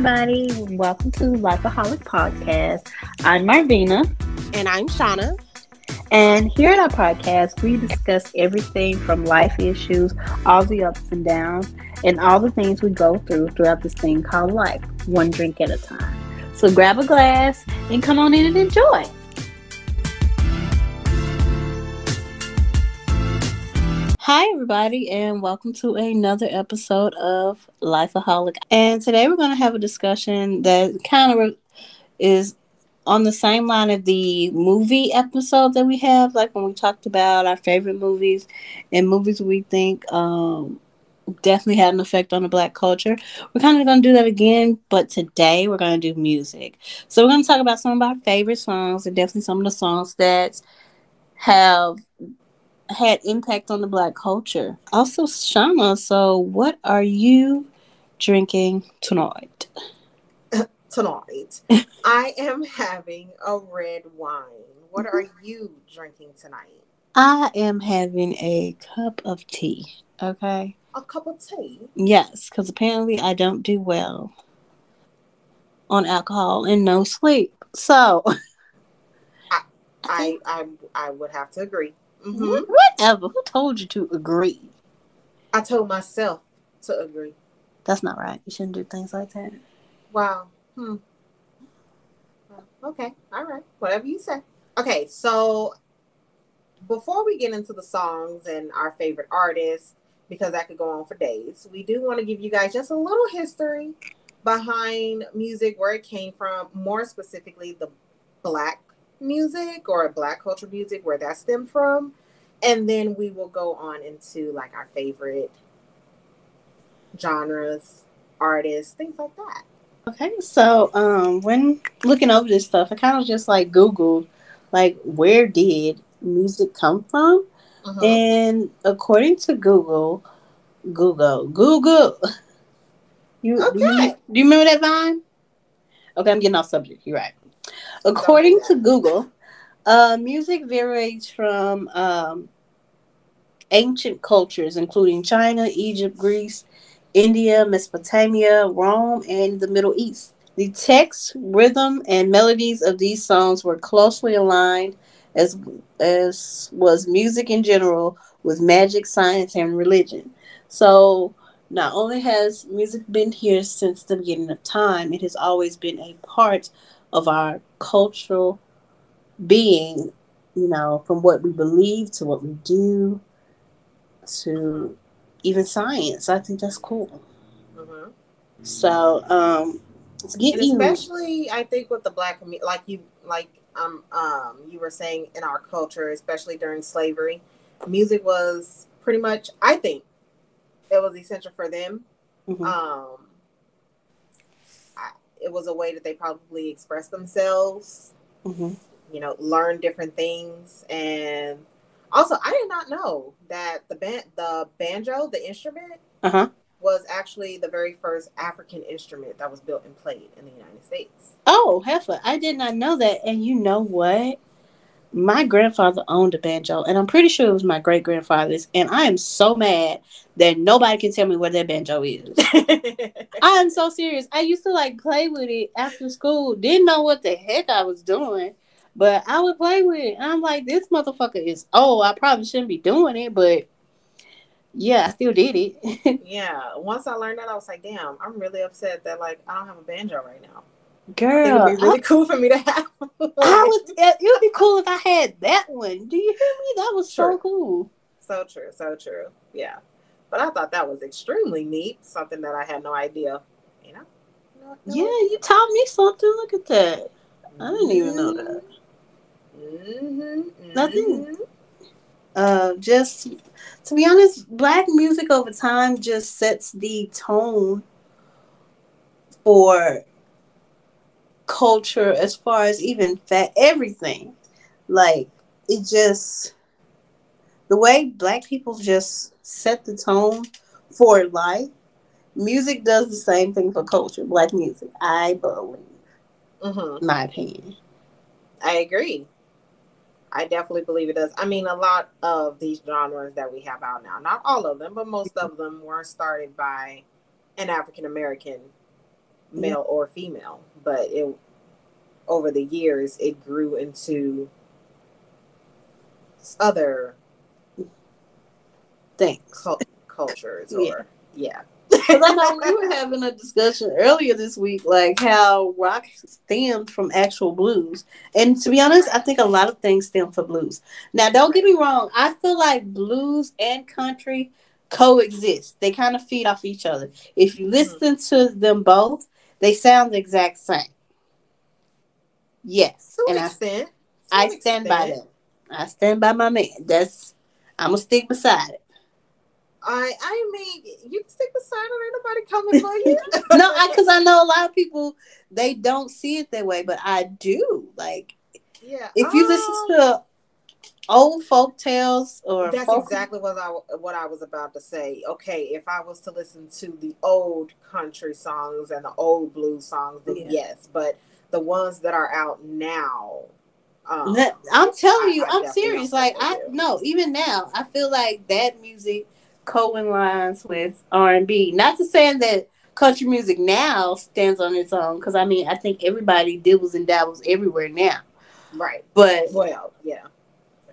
everybody. Welcome to Lifeaholic Podcast. I'm Marvena. And I'm Shauna. And here at our podcast, we discuss everything from life issues, all the ups and downs, and all the things we go through throughout this thing called life, one drink at a time. So grab a glass and come on in and enjoy. Hi, everybody, and welcome to another episode of Lifeaholic. And today we're going to have a discussion that kind of is on the same line of the movie episode that we have, like when we talked about our favorite movies and movies we think um, definitely had an effect on the black culture. We're kind of going to do that again, but today we're going to do music. So we're going to talk about some of our favorite songs and definitely some of the songs that have had impact on the black culture. Also, Shama. so what are you drinking tonight? tonight. I am having a red wine. What are you drinking tonight? I am having a cup of tea. Okay. A cup of tea? Yes, because apparently I don't do well on alcohol and no sleep. So I I I, I would have to agree. Mm-hmm. Whatever. Who told you to agree? I told myself to agree. That's not right. You shouldn't do things like that. Wow. Hmm. Okay. All right. Whatever you say. Okay. So before we get into the songs and our favorite artists, because that could go on for days, we do want to give you guys just a little history behind music, where it came from, more specifically the black music or black culture music, where that stemmed from. And then we will go on into like our favorite genres, artists, things like that. Okay, so um, when looking over this stuff, I kind of just like Googled, like, where did music come from? Uh-huh. And according to Google, Google, Google, you, okay. do you, do you remember that vine? Okay, I'm getting off subject. You're right. According to Google, uh, music varies from um, ancient cultures, including China, Egypt, Greece, India, Mesopotamia, Rome, and the Middle East. The text, rhythm, and melodies of these songs were closely aligned, as as was music in general, with magic, science, and religion. So, not only has music been here since the beginning of time, it has always been a part of our cultural being. You know, from what we believe to what we do to even science. I think that's cool. Mm-hmm. So, um, especially I think with the black community, like you like um um you were saying in our culture, especially during slavery, music was pretty much I think it was essential for them. Mm-hmm. Um, it was a way that they probably expressed themselves. Mm-hmm. You know, learn different things and also, I did not know that the ban- the banjo, the instrument, uh-huh. was actually the very first African instrument that was built and played in the United States. Oh, heifer! I did not know that. And you know what? My grandfather owned a banjo, and I'm pretty sure it was my great grandfather's. And I am so mad that nobody can tell me where that banjo is. I am so serious. I used to like play with it after school. Didn't know what the heck I was doing. But I would play with it. And I'm like, this motherfucker is oh, I probably shouldn't be doing it, but yeah, I still did it. yeah. Once I learned that, I was like, damn, I'm really upset that like I don't have a banjo right now. Girl, it would be really I, cool for me to have. I would. It would be cool if I had that one. Do you hear me? That was true. so cool. So true. So true. Yeah. But I thought that was extremely neat. Something that I had no idea. You know. No, no yeah, you taught me something. Look at that. I didn't even know that. Mm-hmm, Nothing. Mm-hmm. Uh, just to be honest, black music over time just sets the tone for culture as far as even fat everything. Like it just the way black people just set the tone for life. Music does the same thing for culture, black music, I believe. Mm-hmm. My opinion. I agree. I definitely believe it does. I mean, a lot of these genres that we have out now, not all of them, but most of them were started by an African American male or female, but it over the years it grew into other things, cult- cultures, or yeah. yeah. Because I know we were having a discussion earlier this week, like how rock stemmed from actual blues. And to be honest, I think a lot of things stem from blues. Now, don't get me wrong, I feel like blues and country coexist. They kind of feed off each other. If you mm-hmm. listen to them both, they sound the exact same. Yes. To and extent. I, I stand by them. I stand by my man. That's I'm gonna stick beside it. I I mean, you can stick beside it. Ain't nobody coming for you. no, because I, I, know a lot of people they don't see it that way, but I do. Like, yeah, if you um, listen to old folk tales or that's folk- exactly what I what I was about to say. Okay, if I was to listen to the old country songs and the old blues songs, then yeah. yes, but the ones that are out now. Um, I'm telling you, I, am serious. Like I no, even now, I feel like that music co-lines with R and B. Not to say that country music now stands on its own, because I mean I think everybody dibbles and dabbles everywhere now. Right. But well.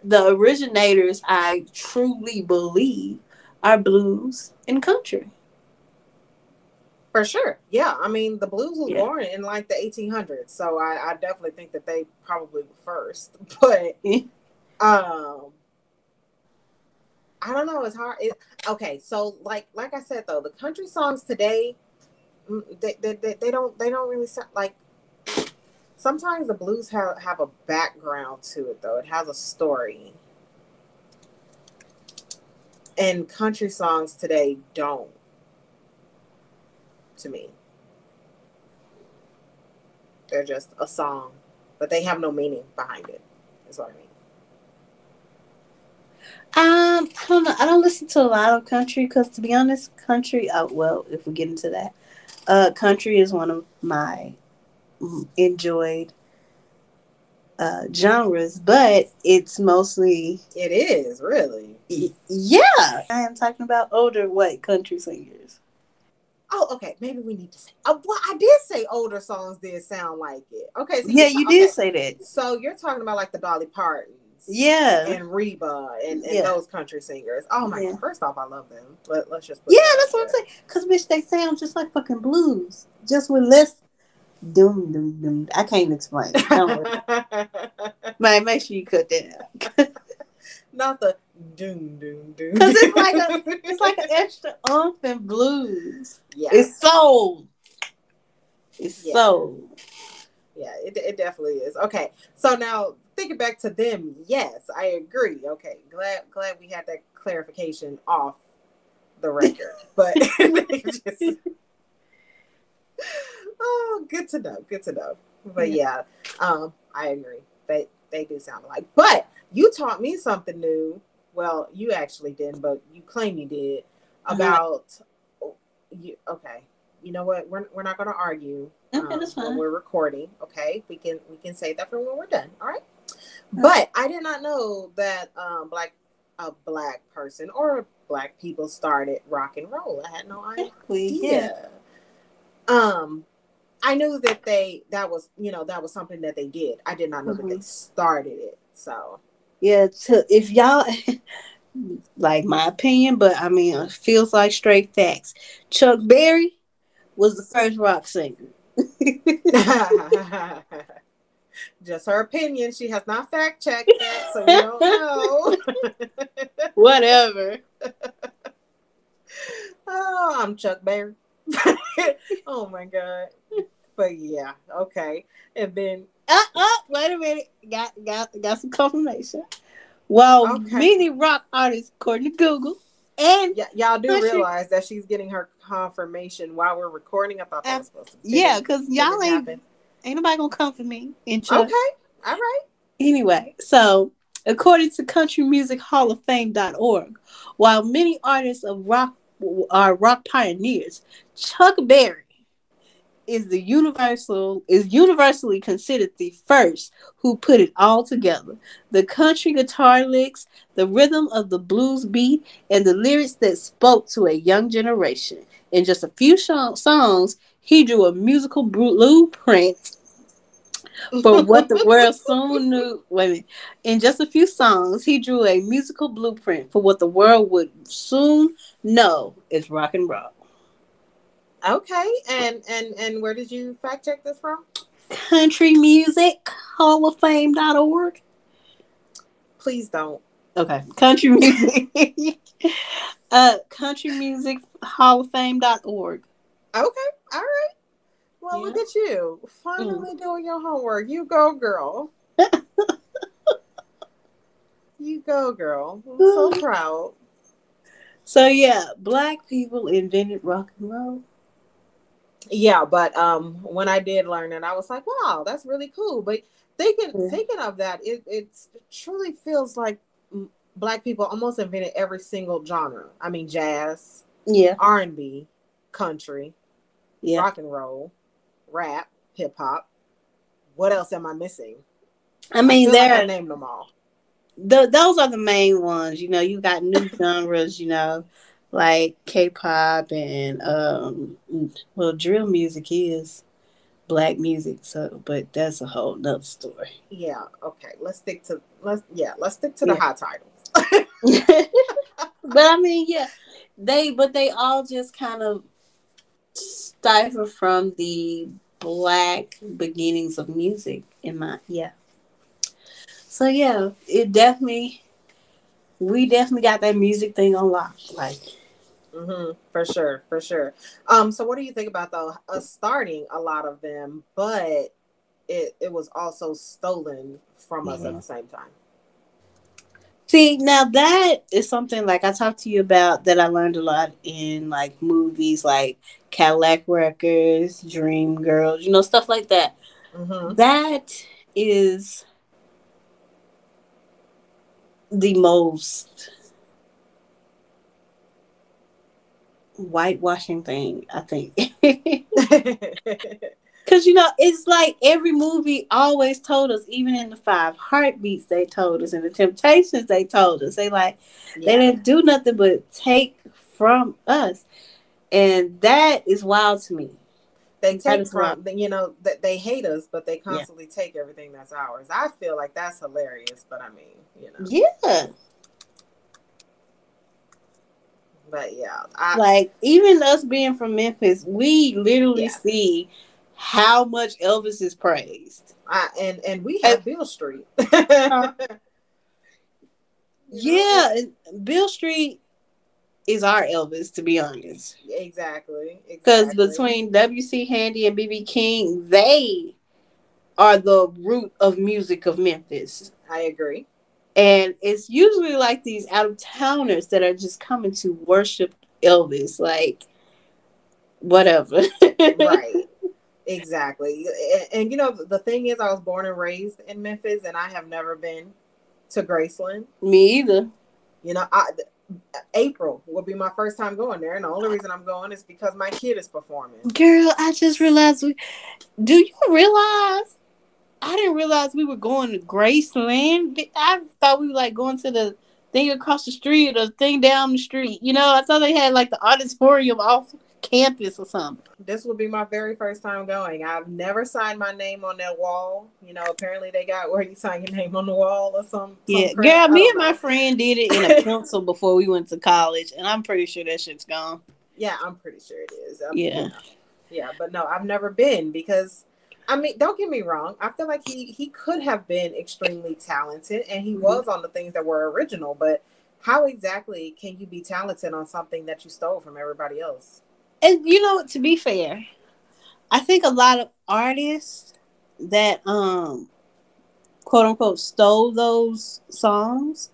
The originators, I truly believe, are blues and country. For sure. Yeah. I mean, the blues was yeah. born in like the 1800s. So I, I, definitely think that they probably were first. But um, I don't know. It's hard. It, okay, so like like I said though, the country songs today, mm, they, they, they, they don't they don't really sound like. Sometimes the blues have have a background to it though. It has a story. And country songs today don't. To me, they're just a song, but they have no meaning behind it. Is what I mean. Um, I don't know. I don't listen to a lot of country because, to be honest, country. Oh well, if we get into that, uh, country is one of my enjoyed uh, genres, but it's mostly. It is really. Yeah, I am talking about older white country singers. Oh, okay. Maybe we need to say. Uh, well, I did say older songs did sound like it. Okay. So yeah, you, you did say that. So you're talking about like the Dolly Parton yeah, and Reba and, and yeah. those country singers. Oh my yeah. god! First off, I love them. Let, let's just yeah, that's what I'm saying. Cause bitch, they sound just like fucking blues, just with less doom doom doom. I can't explain. Man, make sure you cut that out. Not the doom doom doom. Cause it's like a it's like an extra umph and blues. Yeah, it's soul. It's yeah. soul. Yeah, it, it definitely is. Okay, so now thinking back to them, yes, I agree. Okay, glad glad we had that clarification off the record, but just, oh, good to know. Good to know. But yeah, um, I agree. They they do sound alike. But you taught me something new. Well, you actually didn't, but you claim you did uh-huh. about you. Okay, you know what? We're we're not going to argue. Okay, um, when we're recording. Okay, we can we can say that for when we're done. All right. But I did not know that um, black a black person or black people started rock and roll. I had no idea. Yeah. Um, I knew that they that was you know that was something that they did. I did not know mm-hmm. that they mm-hmm. started it. So yeah, to, if y'all like my opinion, but I mean it feels like straight facts. Chuck Berry was the first rock singer. Just her opinion. She has not fact checked that, so we don't know. Whatever. oh, I'm Chuck Berry. oh my god. But yeah, okay. And then uh, uh, wait a minute. Got got got some confirmation. Well, okay. many rock artists, according to Google, and y- y'all do realize that she's getting her confirmation while we're recording. I thought that was supposed to. Be. Yeah, because y'all ain't happen. Ain't nobody gonna come for me. In church. Okay. All right. Anyway, so according to Country Music Hall of Fame.org, while many artists of rock are rock pioneers, Chuck Berry is the universal is universally considered the first who put it all together. The country guitar licks, the rhythm of the blues beat, and the lyrics that spoke to a young generation. In just a few sh- songs, he drew a musical blueprint for what the world soon knew. Wait a minute. In just a few songs, he drew a musical blueprint for what the world would soon know is rock and roll. Okay, and and and where did you fact check this from? Country Music Hall of Fame.org. Please don't. Okay, country music. uh, country music hall of fame.org. Okay, all right. Well, yeah. look at you finally mm. doing your homework. You go, girl. you go, girl. I'm so proud. So yeah, black people invented rock and roll. Yeah, but um, when I did learn it, I was like, wow, that's really cool. But thinking yeah. thinking of that, it it truly feels like black people almost invented every single genre. I mean, jazz, yeah, R and B, country, yeah. rock and roll, rap, hip hop. What else am I missing? I mean, there like I named them all. The, those are the main ones. You know, you got new genres. You know, like K-pop and um, well, drill music is black music. So, but that's a whole nother story. Yeah. Okay. Let's stick to let's yeah let's stick to the yeah. hot titles. but I mean, yeah, they but they all just kind of stifle from the black beginnings of music in my yeah. So yeah, it definitely we definitely got that music thing on lock. Like mm-hmm, for sure, for sure. Um, so what do you think about though us starting a lot of them, but it it was also stolen from us mm-hmm. at the same time? See, now that is something like I talked to you about that I learned a lot in like movies like Cadillac Records, Dream Girls, you know, stuff like that. Mm-hmm. that is the most whitewashing thing, I think. Cause you know, it's like every movie always told us, even in the five heartbeats they told us, and the temptations they told us. They like yeah. they didn't do nothing but take from us. And that is wild to me. They take from wild. you know, that they hate us, but they constantly yeah. take everything that's ours. I feel like that's hilarious, but I mean, you know. Yeah. But yeah. I, like even us being from Memphis, we literally yeah. see how much Elvis is praised. I, and and we have Beale Street. uh, yeah, Beale Street is our Elvis, to be honest. Exactly. Because exactly. between W.C. Handy and B.B. King, they are the root of music of Memphis. I agree. And it's usually like these out of towners that are just coming to worship Elvis, like whatever. right. Exactly. And, and, you know, the thing is, I was born and raised in Memphis, and I have never been to Graceland. Me either. You know, I, April will be my first time going there, and the only reason I'm going is because my kid is performing. Girl, I just realized. We, do you realize? I didn't realize we were going to Graceland. I thought we were like going to the thing across the street or the thing down the street. You know, I thought they had like the auditorium off campus or something. This will be my very first time going. I've never signed my name on that wall. You know, apparently they got where you sign your name on the wall or some. Yeah, some girl, me and my friend did it in a pencil before we went to college, and I'm pretty sure that shit's gone. Yeah, I'm pretty sure it is. I'm, yeah. You know, yeah, but no, I've never been because I mean, don't get me wrong. I feel like he he could have been extremely talented, and he mm-hmm. was on the things that were original. But how exactly can you be talented on something that you stole from everybody else? And you know, to be fair, I think a lot of artists that um quote unquote stole those songs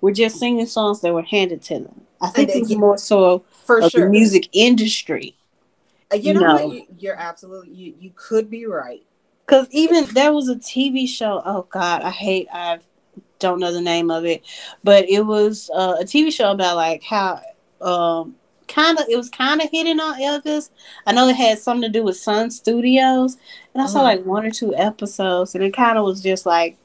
were just singing songs that were handed to them. I think it's more so for sure the music industry. Uh, you, you know, know. What? you're absolutely you, you could be right. Cause even there was a TV show. Oh God, I hate. I don't know the name of it, but it was uh, a TV show about like how um kind of it was kind of hitting on Elvis. I know it had something to do with Sun Studios, and I saw mm-hmm. like one or two episodes, and it kind of was just like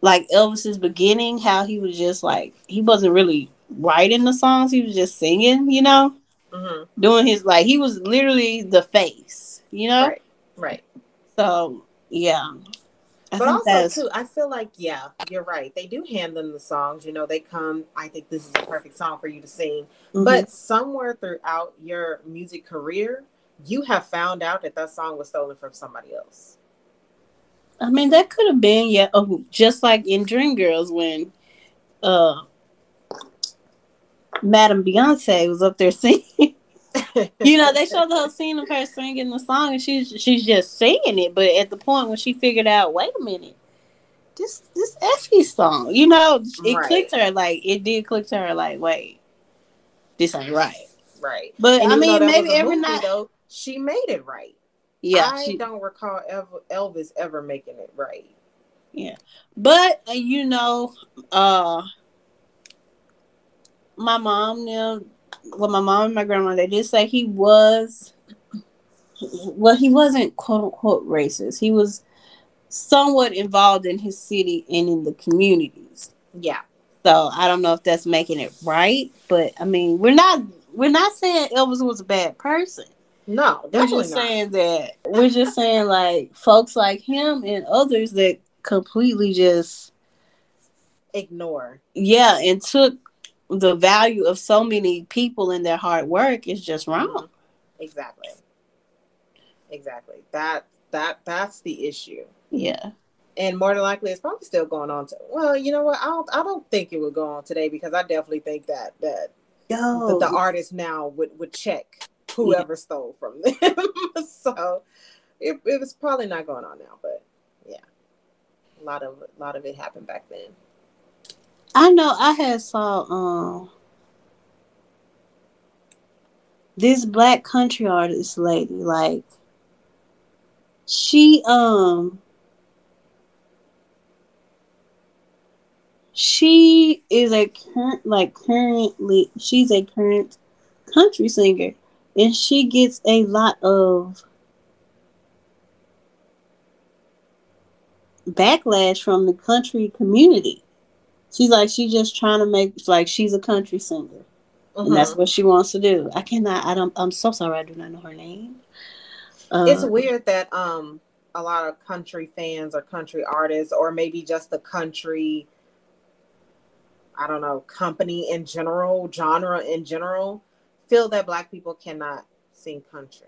like Elvis's beginning, how he was just like he wasn't really writing the songs, he was just singing, you know. mm-hmm. doing his like he was literally the face, you know. Right. Right. So yeah. I but also too, I feel like yeah, you're right. They do hand them the songs. You know, they come. I think this is a perfect song for you to sing. Mm-hmm. But somewhere throughout your music career, you have found out that that song was stolen from somebody else. I mean, that could have been yeah, oh, just like in Dreamgirls when uh Madam Beyonce was up there singing. you know, they showed the whole scene of her singing the song, and she's she's just singing it. But at the point when she figured out, wait a minute, this this Effie song, you know, it right. clicked her like it did click to her like, wait, this ain't right. Right. But I mean, maybe every movie, night though, she made it right. Yeah, I she, don't recall ever, Elvis ever making it right. Yeah, but uh, you know, uh, my mom, you know, well, my mom and my grandma, they did say he was, well, he wasn't quote unquote racist. He was somewhat involved in his city and in the communities. Yeah. So I don't know if that's making it right, but I mean, we're not we're not saying Elvis was a bad person. No, we're just not. saying that we're just saying like folks like him and others that completely just ignore. Yeah, and took the value of so many people and their hard work is just wrong. Exactly. Exactly. That that that's the issue. Yeah. And more than likely, it's probably still going on. To, well, you know what? I don't. I don't think it would go on today because I definitely think that that the, the artist now would would check whoever yeah. stole from them. so it, it was probably not going on now, but yeah, a lot of a lot of it happened back then. I know I had saw um this black country artist lady like she um she is a current like currently she's a current country singer and she gets a lot of backlash from the country community She's like she's just trying to make like she's a country singer, and that's mm-hmm. what she wants to do. I cannot. I don't. I'm so sorry. I do not know her name. Uh, it's weird that um a lot of country fans or country artists, or maybe just the country. I don't know, company in general, genre in general, feel that black people cannot sing country.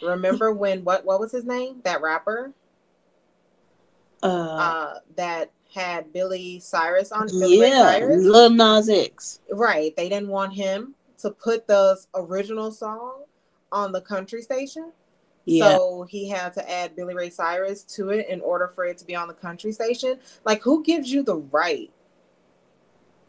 Remember when what what was his name? That rapper? Uh, uh that had Billy Cyrus on. Billy yeah, Cyrus. Lil Nas X. Right. They didn't want him to put the original song on the country station. Yeah. So he had to add Billy Ray Cyrus to it in order for it to be on the country station. Like, who gives you the right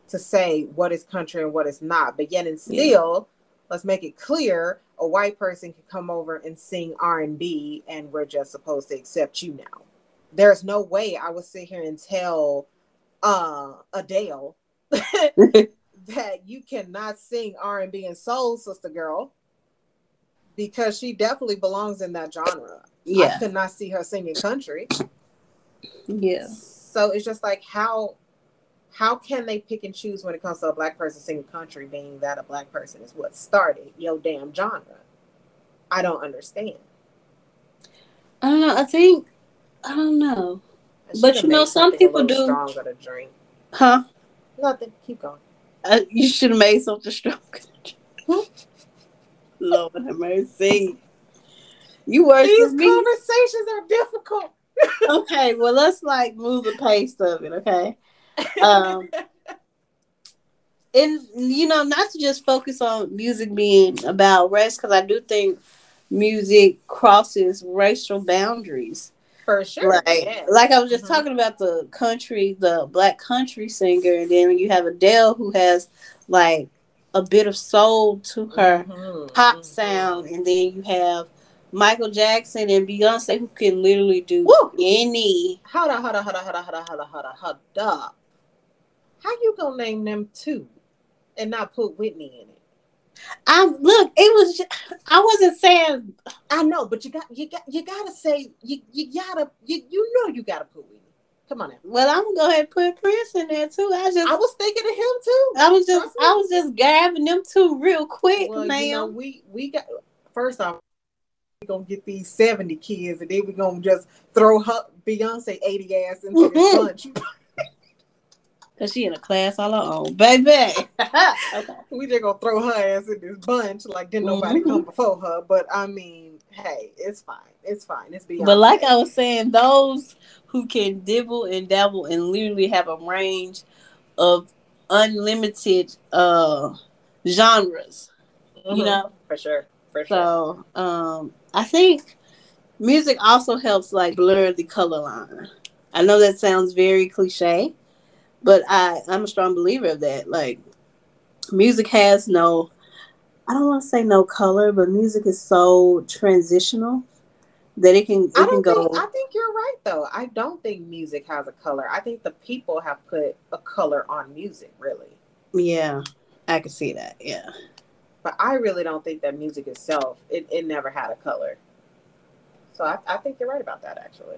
to say what is country and what is not? But yet, and still, yeah. let's make it clear: a white person can come over and sing R and B, and we're just supposed to accept you now there's no way I would sit here and tell uh Adele that you cannot sing R&B and soul, sister girl, because she definitely belongs in that genre. Yeah. I could not see her singing country. Yeah. So it's just like how how can they pick and choose when it comes to a black person singing country, being that a black person is what started your damn genre? I don't understand. I don't know. I think I don't know. But you know, some people do. Stronger to drink. Huh? Nothing. Keep going. Uh, you should have made something stronger. Lord have mercy. You worse These conversations are difficult. okay, well let's like move the pace of it. Okay. Um. and you know, not to just focus on music being about race, because I do think music crosses racial boundaries. For sure. Right. Yeah. Like I was just mm-hmm. talking about the country, the black country singer, and then you have Adele who has like a bit of soul to her mm-hmm. pop mm-hmm. sound, and then you have Michael Jackson and Beyonce who can literally do Woo! any. Hold on, hold on, hold on, hold on, hold on, hold on, hold on, hold up. How you gonna name them two and not put Whitney in it? I look, it was. Just, I wasn't saying. I know, but you got you got you gotta say you you gotta you you know you gotta put Whitney. Come on now. Well, I'm gonna go ahead and put Prince in there too. I just I was thinking of him too. I was just I was just grabbing them two real quick, well, man. You know, we we got first off we're gonna get these 70 kids and then we're gonna just throw her Beyonce 80 ass into this bunch. Cause she in a class all her own, baby. okay. We just gonna throw her ass in this bunch like didn't nobody mm-hmm. come before her. But I mean, hey, it's fine. It's fine. It's Beyonce. But like I was saying, those who can dibble and dabble and literally have a range of unlimited uh genres. Mm-hmm. You know? For sure. For sure. So um I think music also helps like blur the color line. I know that sounds very cliche, but I I'm a strong believer of that. Like music has no I don't want to say no color, but music is so transitional that it can it I can go. Think, I think you're right though. I don't think music has a color. I think the people have put a color on music, really. Yeah, I can see that. Yeah, but I really don't think that music itself it, it never had a color. So I, I think you're right about that actually.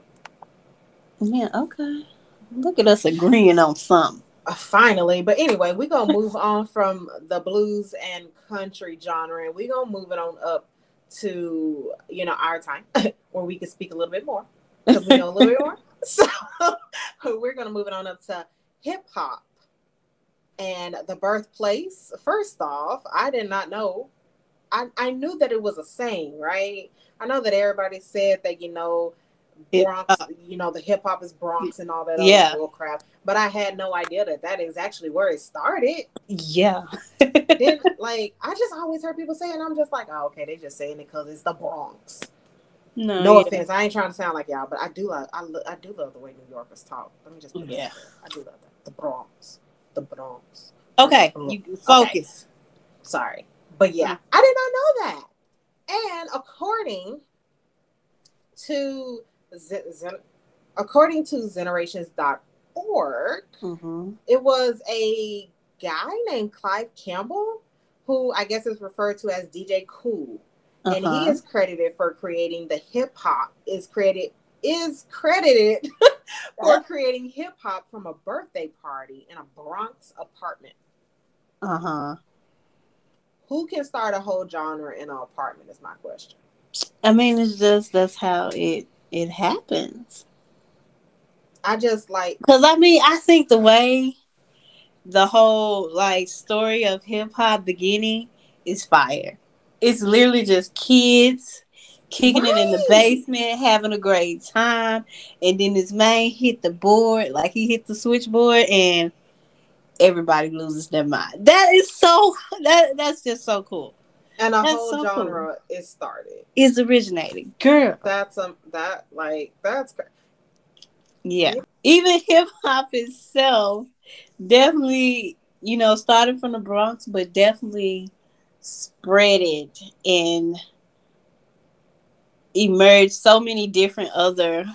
Yeah. Okay. Look at us agreeing on something. Uh, finally, but anyway, we're gonna move on from the blues and country genre, and we're gonna move it on up to you know our time where we can speak a little bit more because we know a little bit more. So we're gonna move it on up to hip hop and the birthplace. First off, I did not know. I, I knew that it was a saying, right? I know that everybody said that, you know, Bronx, uh, you know, the hip hop is Bronx and all that yeah. bull crap. But I had no idea that that is actually where it started. Yeah. then, like, I just always heard people saying, I'm just like, oh, okay, they just saying it because it's the Bronx. No, no offense. I ain't trying to sound like y'all, but I do love, I, lo- I do love the way New Yorkers talk. Let me just, yeah, I do love that. The Bronx, the Bronx. Okay, you focus. Okay. Sorry, but yeah, mm. I did not know that. And according to according to Generations.org, mm-hmm. it was a guy named Clive Campbell, who I guess is referred to as DJ Kool. Uh-huh. And he uh-huh. is credited for creating the hip hop, is credited is credited for creating hip hop from a birthday party in a Bronx apartment. Uh-huh. Who can start a whole genre in an apartment is my question. I mean, it's just that's how it it happens. I just like because I mean I think the way the whole like story of hip hop beginning is fire. It's literally just kids kicking right. it in the basement, having a great time, and then this man hit the board like he hit the switchboard, and everybody loses their mind. That is so that that's just so cool and a that's whole so genre cool. is started. Is originating, girl. That's um that like that's yeah. yeah. Even hip hop itself definitely you know started from the Bronx, but definitely spread it and emerged so many different other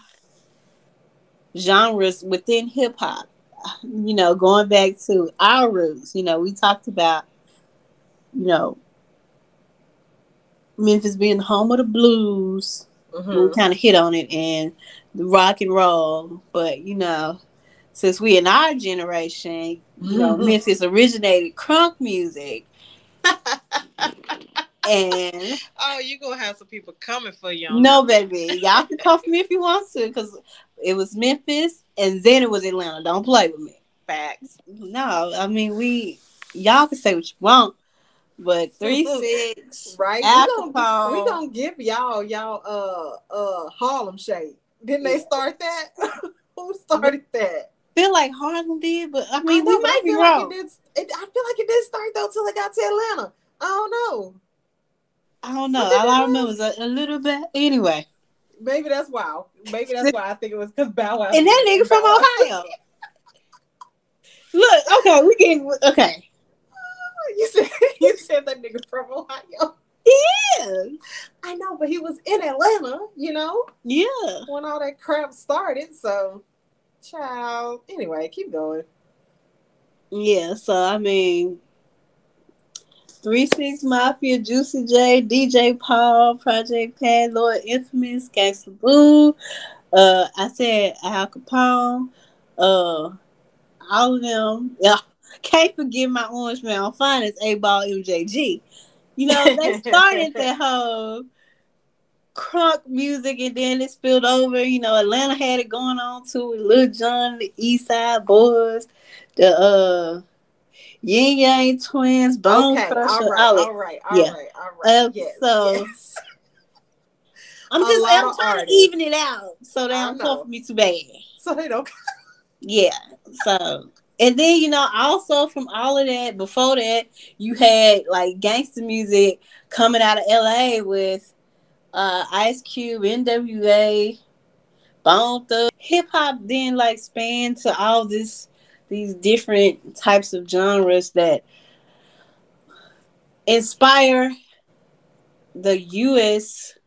genres within hip hop. You know, going back to our roots, you know, we talked about, you know, Memphis being the home of the blues, mm-hmm. we kind of hit on it, and the rock and roll. But you know, since we in our generation, you know, mm-hmm. Memphis originated crunk music. and oh, you gonna have some people coming for you. No, baby, y'all can come for me if you want to, because it was Memphis and then it was Atlanta. Don't play with me. Facts. No, I mean we y'all can say what you want, but three six, right? We gonna, we gonna give y'all y'all uh uh Harlem Shake. Didn't they start that? Who started that? Feel like Harlem did, but I mean I we might be wrong. Like it did, it, I feel like it didn't start though till it got to Atlanta. I don't know. I don't know. All I remember was a, a, little bit. Anyway, maybe that's why. Maybe that's why I think it was because Bow Wow. And that nigga from Ohio. Look, okay, we getting okay. You said you said that nigga from Ohio. Yeah. I know, but he was in Atlanta, you know? Yeah. When all that crap started. So, child. Anyway, keep going. Yeah, so I mean, Three Six Mafia, Juicy J, DJ Paul, Project Pat, Lord Infamous, Gangsta Boo, Uh, I said Al Kapone. Uh, all of them. Yeah, can't forget my Orange Mound finest 8Ball MJG. You know, they started that whole crunk music and then it spilled over. You know, Atlanta had it going on too with Lil Jon, the East Side Boyz, the uh Ying Yang Twins, Bone okay, Crusher, all right, all, all right, all yeah. right, all right. Uh, yes, so yes. I'm just I'm trying artists. to even it out so they don't come for me too bad. So they don't. yeah. So and then you know also from all of that before that you had like gangster music coming out of LA with uh Ice Cube, NWA, Bone Thugs. Hip hop then like spanned to all this these different types of genres that inspire the US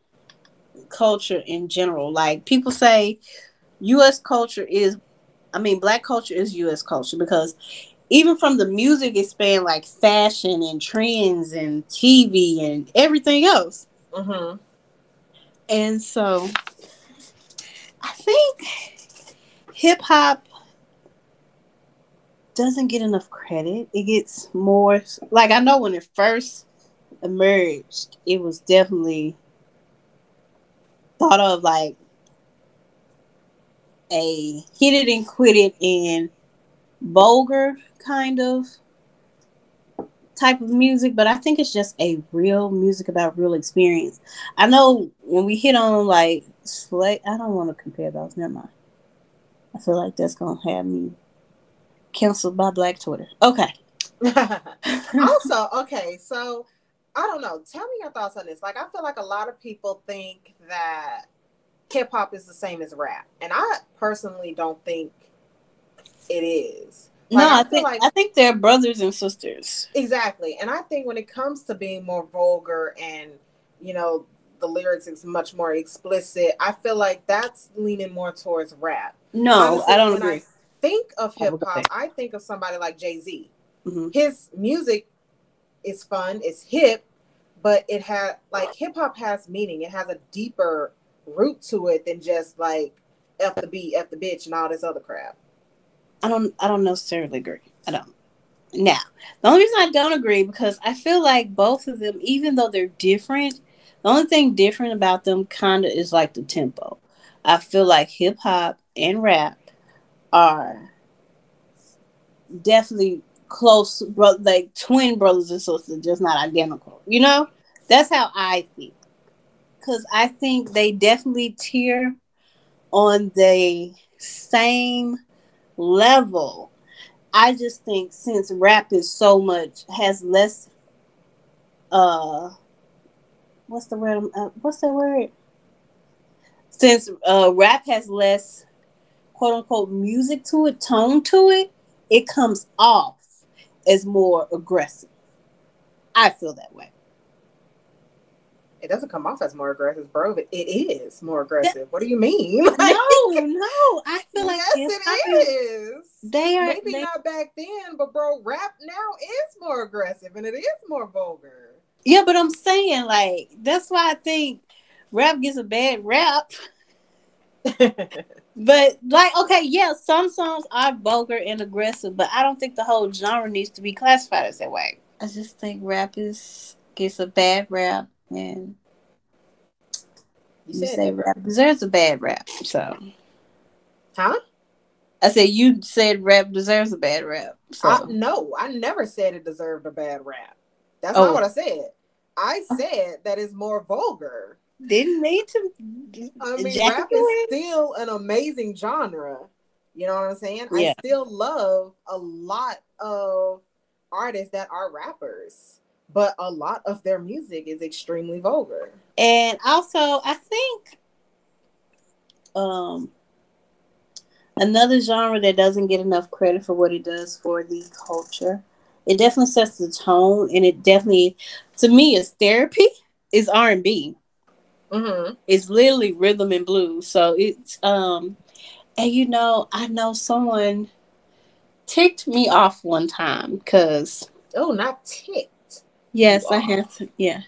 culture in general. Like people say US culture is I mean black culture is US culture because even from the music it spanned like fashion and trends and TV and everything else. Mm-hmm. And so I think hip hop doesn't get enough credit. It gets more like I know when it first emerged, it was definitely thought of like a hit it and quit it and vulgar kind of type of music, but I think it's just a real music about real experience. I know when we hit on like Slay, I don't want to compare those. Never mind. I feel like that's gonna have me canceled by Black Twitter. Okay. also, okay, so I don't know. Tell me your thoughts on this. Like, I feel like a lot of people think that hip hop is the same as rap, and I personally don't think it is. Like, no, I, I think like, I think they're brothers and sisters. Exactly, and I think when it comes to being more vulgar and you know the lyrics is much more explicit, I feel like that's leaning more towards rap. No, Honestly, I don't agree. I think of hip hop, I think of somebody like Jay Z. Mm-hmm. His music is fun, it's hip, but it had like hip hop has meaning. It has a deeper root to it than just like f the beat, f the bitch, and all this other crap. I don't I don't necessarily agree. I don't. Now, the only reason I don't agree because I feel like both of them, even though they're different, the only thing different about them kind of is like the tempo. I feel like hip hop and rap are definitely close, like twin brothers and sisters, just not identical. You know, that's how I feel. Because I think they definitely tear on the same level. I just think since rap is so much has less uh what's the word uh, what's that word? Since uh rap has less quote unquote music to it tone to it it comes off as more aggressive. I feel that way it doesn't come off as more aggressive, bro. It is more aggressive. what do you mean? Like, no, no. I feel like yes, it is. They are maybe they, not back then, but bro, rap now is more aggressive and it is more vulgar. Yeah, but I'm saying like that's why I think rap gets a bad rap. but like, okay, yeah, some songs are vulgar and aggressive, but I don't think the whole genre needs to be classified as that way. I just think rap is gets a bad rap and you, you say rap deserves a bad rap. So, huh? I said you said rap deserves a bad rap. So. I, no, I never said it deserved a bad rap. That's oh. not what I said. I said that it's more vulgar. Didn't need to. I mean, rap is still an amazing genre. You know what I'm saying? Yeah. I still love a lot of artists that are rappers but a lot of their music is extremely vulgar. And also, I think um another genre that doesn't get enough credit for what it does for the culture. It definitely sets the tone, and it definitely, to me, is therapy. Is R and B. Mm-hmm. It's literally rhythm and blues. So it's um, and you know, I know someone ticked me off one time because oh, not tick Yes, I have to. Yeah,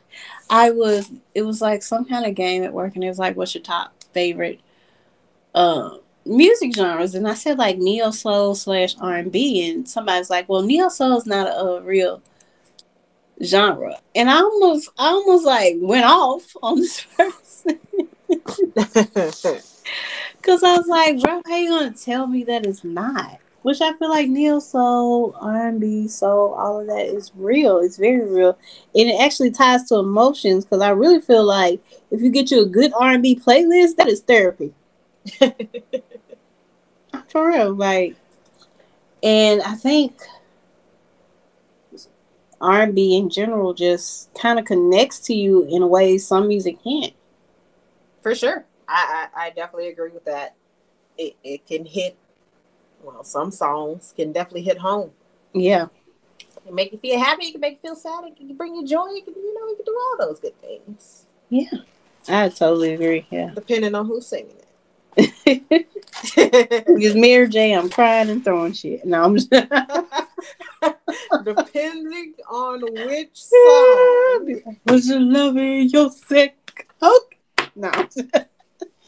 I was. It was like some kind of game at work, and it was like, "What's your top favorite uh, music genres, and I said like neo soul slash R and B, and somebody's like, "Well, neo soul is not a, a, real genre," and I almost, I almost like went off on this person because I was like, "Bro, how you gonna tell me that it's not?" Which I feel like neo soul, R and B, soul, all of that is real. It's very real, and it actually ties to emotions. Because I really feel like if you get you a good R and B playlist, that is therapy. For real, like, and I think R and B in general just kind of connects to you in a way some music can't. For sure, I I, I definitely agree with that. It it can hit. Well, some songs can definitely hit home. Yeah. It can make you feel happy. It can make you feel sad. It can bring you joy. It can, you know, it can do all those good things. Yeah, I totally agree. Yeah, depending on who's singing it. it's Mary J. I'm crying and throwing shit. No, I'm just depending on which song. Was you loving your sick? Okay. No.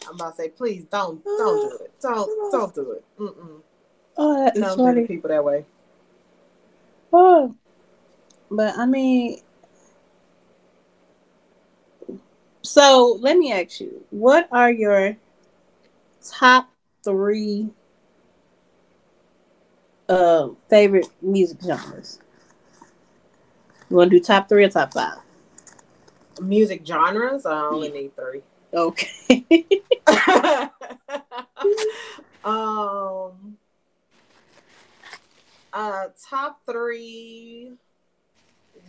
I'm about to say, please don't, don't do it. Don't, don't do it. Mm-mm. Oh, that is don't funny. people that way. Oh, but I mean, so let me ask you, what are your top three uh favorite music genres? You want to do top three or top five? Music genres? I only need three. Okay. um. Uh, top three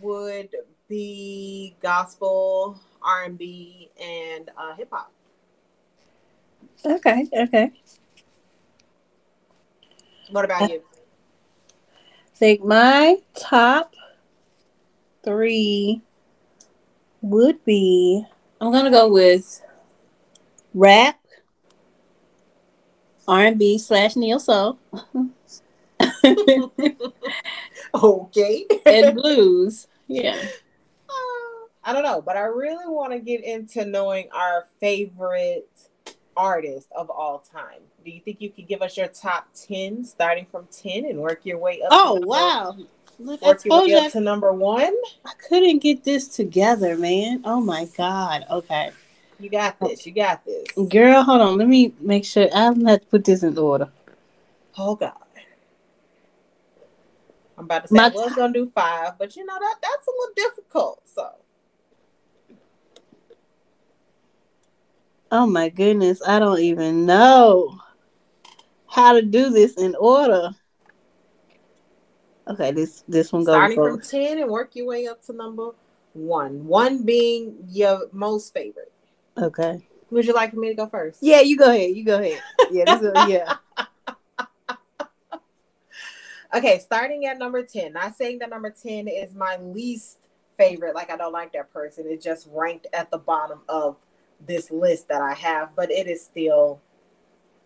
would be gospel, R and B, and uh, hip hop. Okay, okay. What about you? I think my top three would be I'm gonna go with rap, R and B slash neo soul. okay. and blues. Yeah. Uh, I don't know, but I really want to get into knowing our favorite artist of all time. Do you think you could give us your top 10 starting from 10 and work your way up? Oh, wow. Look, work your way up to number one? I couldn't get this together, man. Oh, my God. Okay. You got this. You got this. Girl, hold on. Let me make sure. I'm to put this in order. Oh, God. I'm about to say my I was going to do five, but you know, that that's a little difficult. So. Oh my goodness, I don't even know how to do this in order. Okay, this this one goes starting from ten and work your way up to number one. One being your most favorite. Okay. Would you like me to go first? Yeah, you go ahead. You go ahead. Yeah, is, yeah. okay, starting at number ten. Not saying that number ten is my least favorite. Like I don't like that person. It just ranked at the bottom of this list that I have, but it is still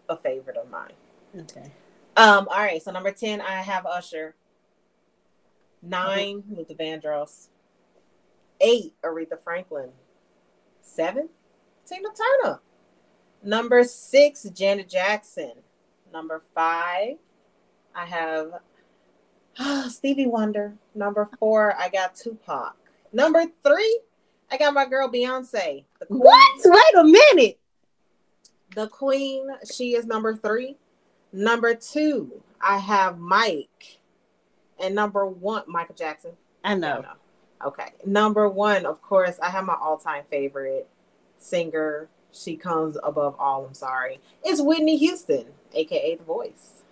a favorite of mine. Okay. Um, all right, so number 10, I have Usher. 9 Luther Vandross. 8, Aretha Franklin. 7, Tina Turner. Number 6, Janet Jackson. Number 5, I have Stevie Wonder. Number 4, I got Tupac. Number 3, I got my girl Beyonce. What? Wait a minute. The Queen, she is number three. Number two, I have Mike. And number one, Michael Jackson. I know. Okay. Number one, of course, I have my all time favorite singer. She comes above all, I'm sorry. It's Whitney Houston, aka The Voice.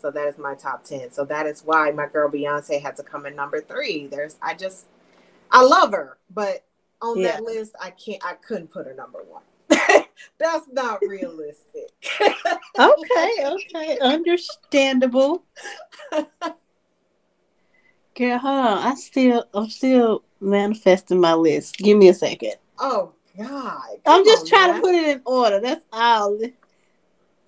So that is my top 10. So that is why my girl Beyonce had to come in number three. There's, I just, I love her, but on yeah. that list, I can't. I couldn't put her number one. That's not realistic. okay, okay, understandable. Girl, hold on. I still, I'm still manifesting my list. Give me a second. Oh God! I'm just on, trying man. to put it in order. That's all.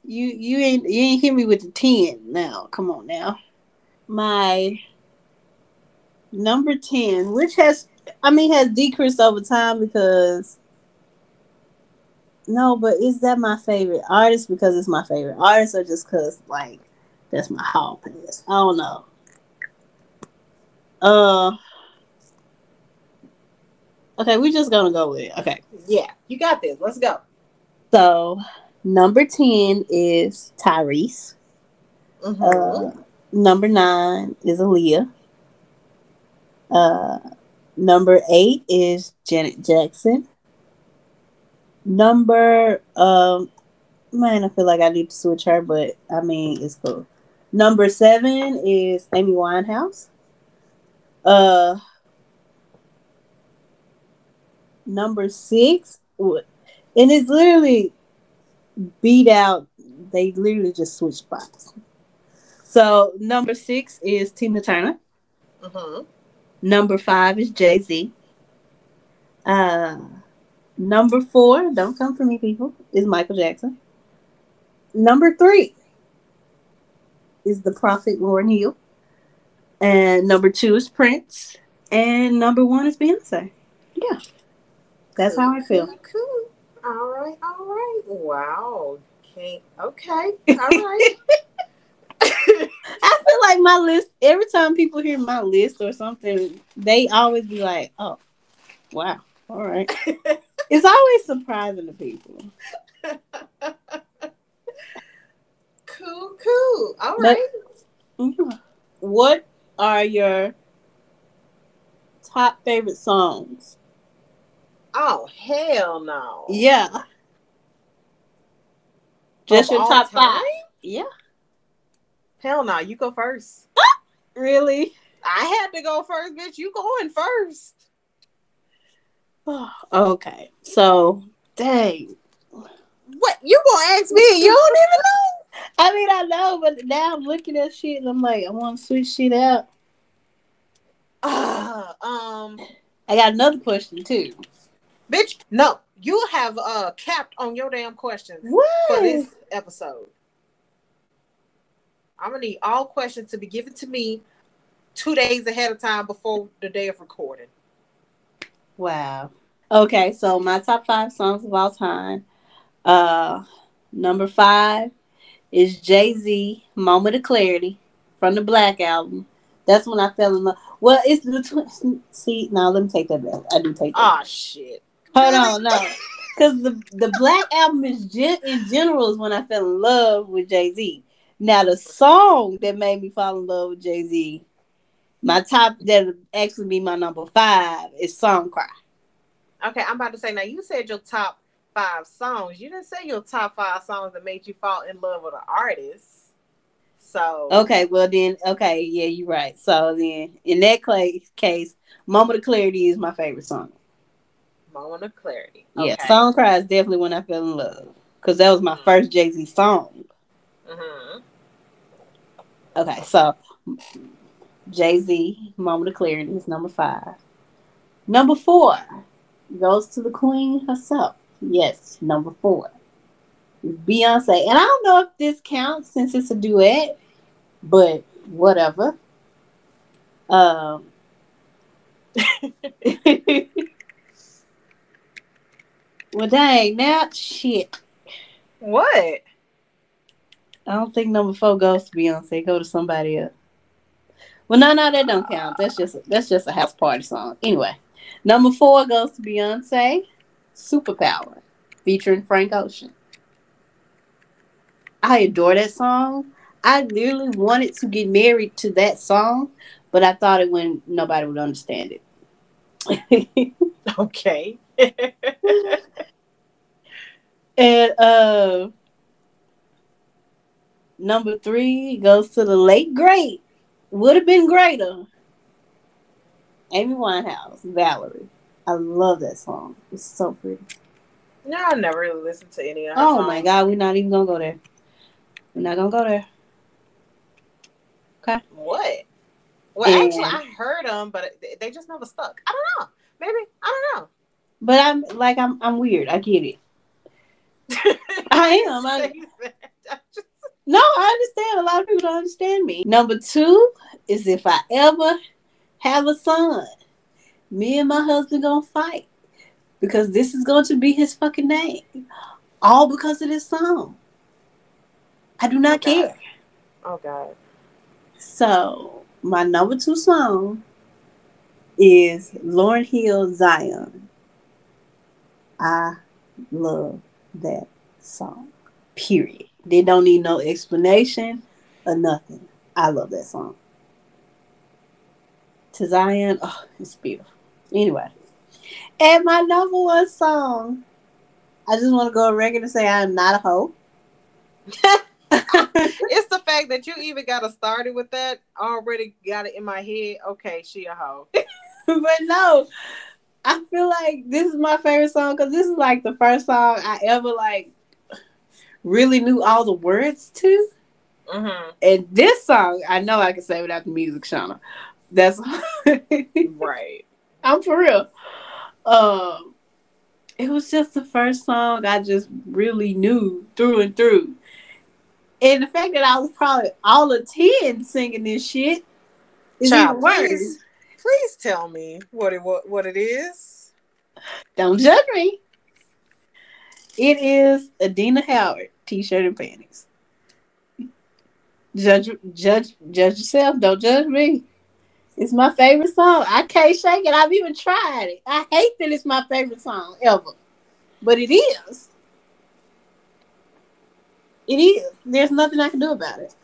You, you ain't, you ain't hit me with the ten. Now, come on, now. My number ten, which has I mean, has decreased over time because No, but is that my favorite artist because it's my favorite artist, or just because like that's my hall pass? I don't know. Uh. Okay, we're just gonna go with it. Okay. Yeah, you got this. Let's go. So number ten is Tyrese. Mm-hmm. Uh, number nine is Aaliyah. Uh, number eight is Janet Jackson. Number um man, I feel like I need to switch her, but I mean it's cool. Number seven is Amy Winehouse. Uh number six and it's literally beat out they literally just switch spots. So number six is Tina Turner. Mm-hmm. Number five is Jay Z. Uh Number four, don't come for me, people, is Michael Jackson. Number three is the prophet Lauryn Hill. And number two is Prince. And number one is Beyonce. Yeah. That's how I feel. Cool. All right, all right. Wow. Okay. Okay. All right. I feel like my list, every time people hear my list or something, they always be like, oh, wow. All right. it's always surprising to people. cool, cool. All right. Mm-hmm. what are your top favorite songs? Oh hell no. Yeah. Just of your top time? five. Yeah. Hell no, you go first. really? I had to go first, bitch. You going first. okay. So, dang. What you gonna ask me? You don't even know. I mean, I know, but now I'm looking at shit and I'm like, I want to switch shit out. Uh, um, I got another question too. Bitch, no, you have uh capped on your damn questions for this episode. I'm gonna need all questions to be given to me two days ahead of time before the day of recording. Wow. Okay, so my top five songs of all time. Uh, number five is Jay Z, "Moment of Clarity" from the Black album. That's when I fell in love. Well, it's the tw- see now. Let me take that back. I do take. That oh shit! Hold on, no, because the the Black album is gen- in general is when I fell in love with Jay Z. Now the song that made me fall in love with Jay Z my top that actually be my number five is Song Cry. Okay, I'm about to say now you said your top five songs. You didn't say your top five songs that made you fall in love with an artist. So Okay, well then okay, yeah, you're right. So then in that case, Moment of Clarity is my favorite song. Moment of Clarity. Okay. Yeah, Song Cry is definitely when I fell in love. Because that was my mm-hmm. first Jay Z song. Mm-hmm. Okay, so Jay Z, Moment of Clarity is number five. Number four goes to the Queen herself. Yes, number four. Beyonce. And I don't know if this counts since it's a duet, but whatever. Um Well dang, now shit. What? I don't think number four goes to Beyonce. Go to somebody else. Well, no, no, that don't count. That's just that's just a house party song. Anyway, number four goes to Beyonce, "Superpower," featuring Frank Ocean. I adore that song. I literally wanted to get married to that song, but I thought it when nobody would understand it. okay. and uh number three goes to the late great would have been greater. Amy Winehouse, Valerie. I love that song. It's so pretty. No, I never really listened to any of Oh songs. my god, we're not even gonna go there. We're not gonna go there. Okay. What? Well, and, actually, I heard them, but they just never stuck. I don't know. Maybe I don't know. But I'm like I'm I'm weird. I get it. I am. I, just no, I understand. A lot of people don't understand me. Number two is if I ever have a son, me and my husband gonna fight. because this is going to be his fucking name. All because of this song. I do not oh, care. Oh God. So my number two song is Lauryn Hill Zion. I love that song. Period. They don't need no explanation or nothing. I love that song. To Zion, oh, it's beautiful. Anyway, and my number one song, I just want to go on record and say I'm not a hoe. it's the fact that you even got to started with that. Already got it in my head. Okay, she a hoe. but no, I feel like this is my favorite song because this is like the first song I ever like really knew all the words to. Mm-hmm. And this song, I know I can say without the music, Shanna. That's right. I'm for real. Um, it was just the first song I just really knew through and through. And the fact that I was probably all of 10 singing this shit is Child, please, please tell me what it what, what it is. Don't judge me. It is Adina Howard t-shirt and panties. Judge, judge, judge yourself. Don't judge me. It's my favorite song. I can't shake it. I've even tried it. I hate that it's my favorite song ever, but it is. It is. There's nothing I can do about it.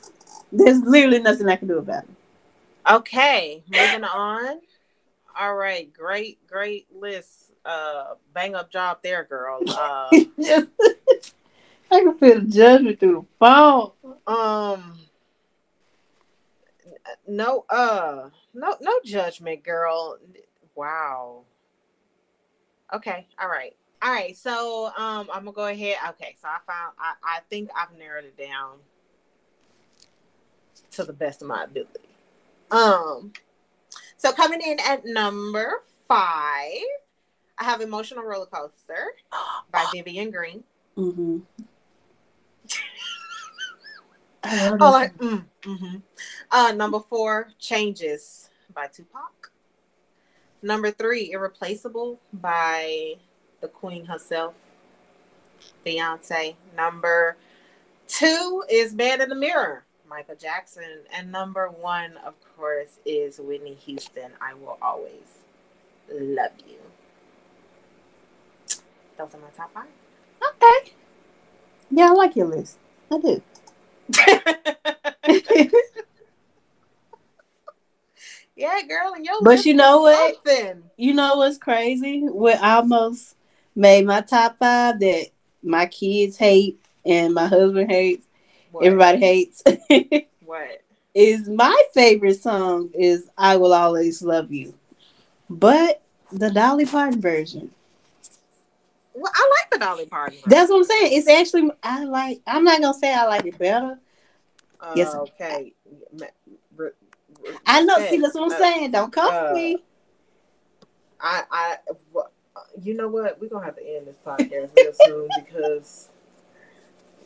There's literally nothing I can do about it. Okay, moving on. All right, great, great list. Uh, bang up job there, girl. Uh, I can feel the judgment through the phone. Um, no, uh, no, no judgment, girl. Wow. Okay, all right, all right. So, um, I'm gonna go ahead. Okay, so I found. I, I think I've narrowed it down to the best of my ability. Um, so coming in at number five, I have "Emotional Roller Coaster" by Vivian Green. Mm-hmm. oh, like, mm, mm-hmm. uh, number four, Changes by Tupac. Number three, Irreplaceable by the Queen herself, Beyonce. Number two is Man in the Mirror, Michael Jackson. And number one, of course, is Whitney Houston. I will always love you. Those are my top five. Okay. Yeah, I like your list. I do. yeah, girl, and your but you know what? Something. You know what's crazy? What almost made my top five that my kids hate and my husband hates. What? Everybody hates. what is my favorite song? Is "I Will Always Love You," but the Dolly Parton version. Well, I like the Dolly Parton. That's what I'm saying. It's actually I like. I'm not gonna say I like it better. Uh, yes. Okay. I know. See, that's what I'm uh, saying. Don't cuff uh, me. I, I, you know what? We're gonna have to end this podcast real soon because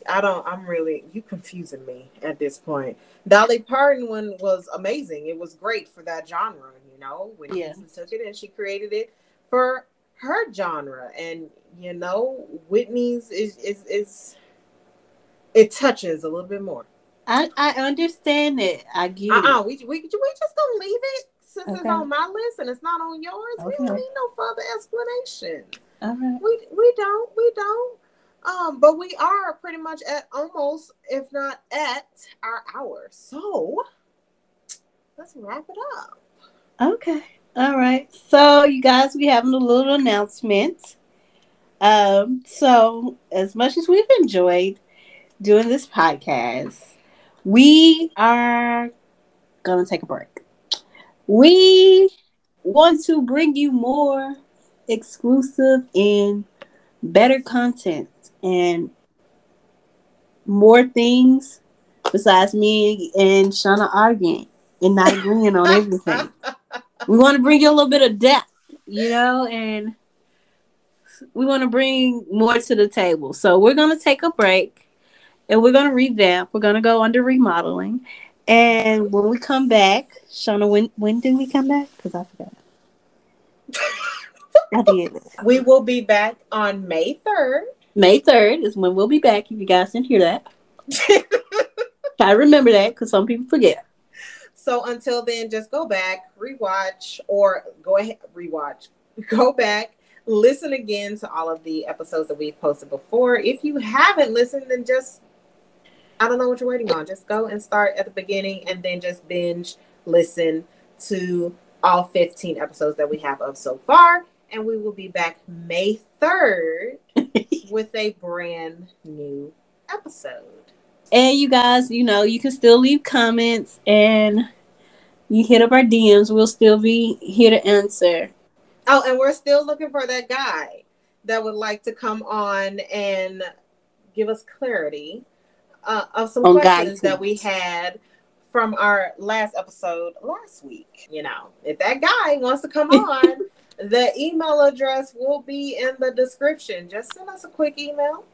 I don't. I'm really you confusing me at this point. Dolly Parton one was amazing. It was great for that genre. You know, when yeah. took it and she created it for her genre, and you know, Whitney's is is is it touches a little bit more. I, I understand it. I get uh-uh, it. We, we, we just gonna leave it since okay. it's on my list and it's not on yours. Okay. We don't need no further explanation. All right. We we don't we don't. Um, but we are pretty much at almost, if not at our hour. So let's wrap it up. Okay. All right. So you guys, we have a little announcement. Um, so as much as we've enjoyed doing this podcast, we are gonna take a break. We want to bring you more exclusive and better content and more things besides me and Shanna arguing and not agreeing on everything. We want to bring you a little bit of depth, you know, and we want to bring more to the table. So we're going to take a break and we're going to revamp. We're going to go under remodeling. And when we come back, Shanna, when when do we come back? Because I forgot. I did. We will be back on May 3rd. May 3rd is when we'll be back, if you guys didn't hear that. I remember that because some people forget. So until then, just go back, rewatch, or go ahead, rewatch. Go back, listen again to all of the episodes that we've posted before. If you haven't listened, then just I don't know what you're waiting on. Just go and start at the beginning and then just binge listen to all 15 episodes that we have of so far. And we will be back May 3rd with a brand new episode. And you guys, you know, you can still leave comments and you hit up our DMs. We'll still be here to answer. Oh, and we're still looking for that guy that would like to come on and give us clarity uh, of some on questions that we had from our last episode last week. You know, if that guy wants to come on, the email address will be in the description. Just send us a quick email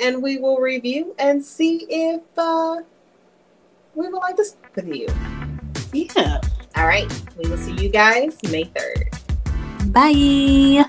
and we will review and see if uh, we would like to speak with you. Yeah. All right. We will see you guys May 3rd. Bye.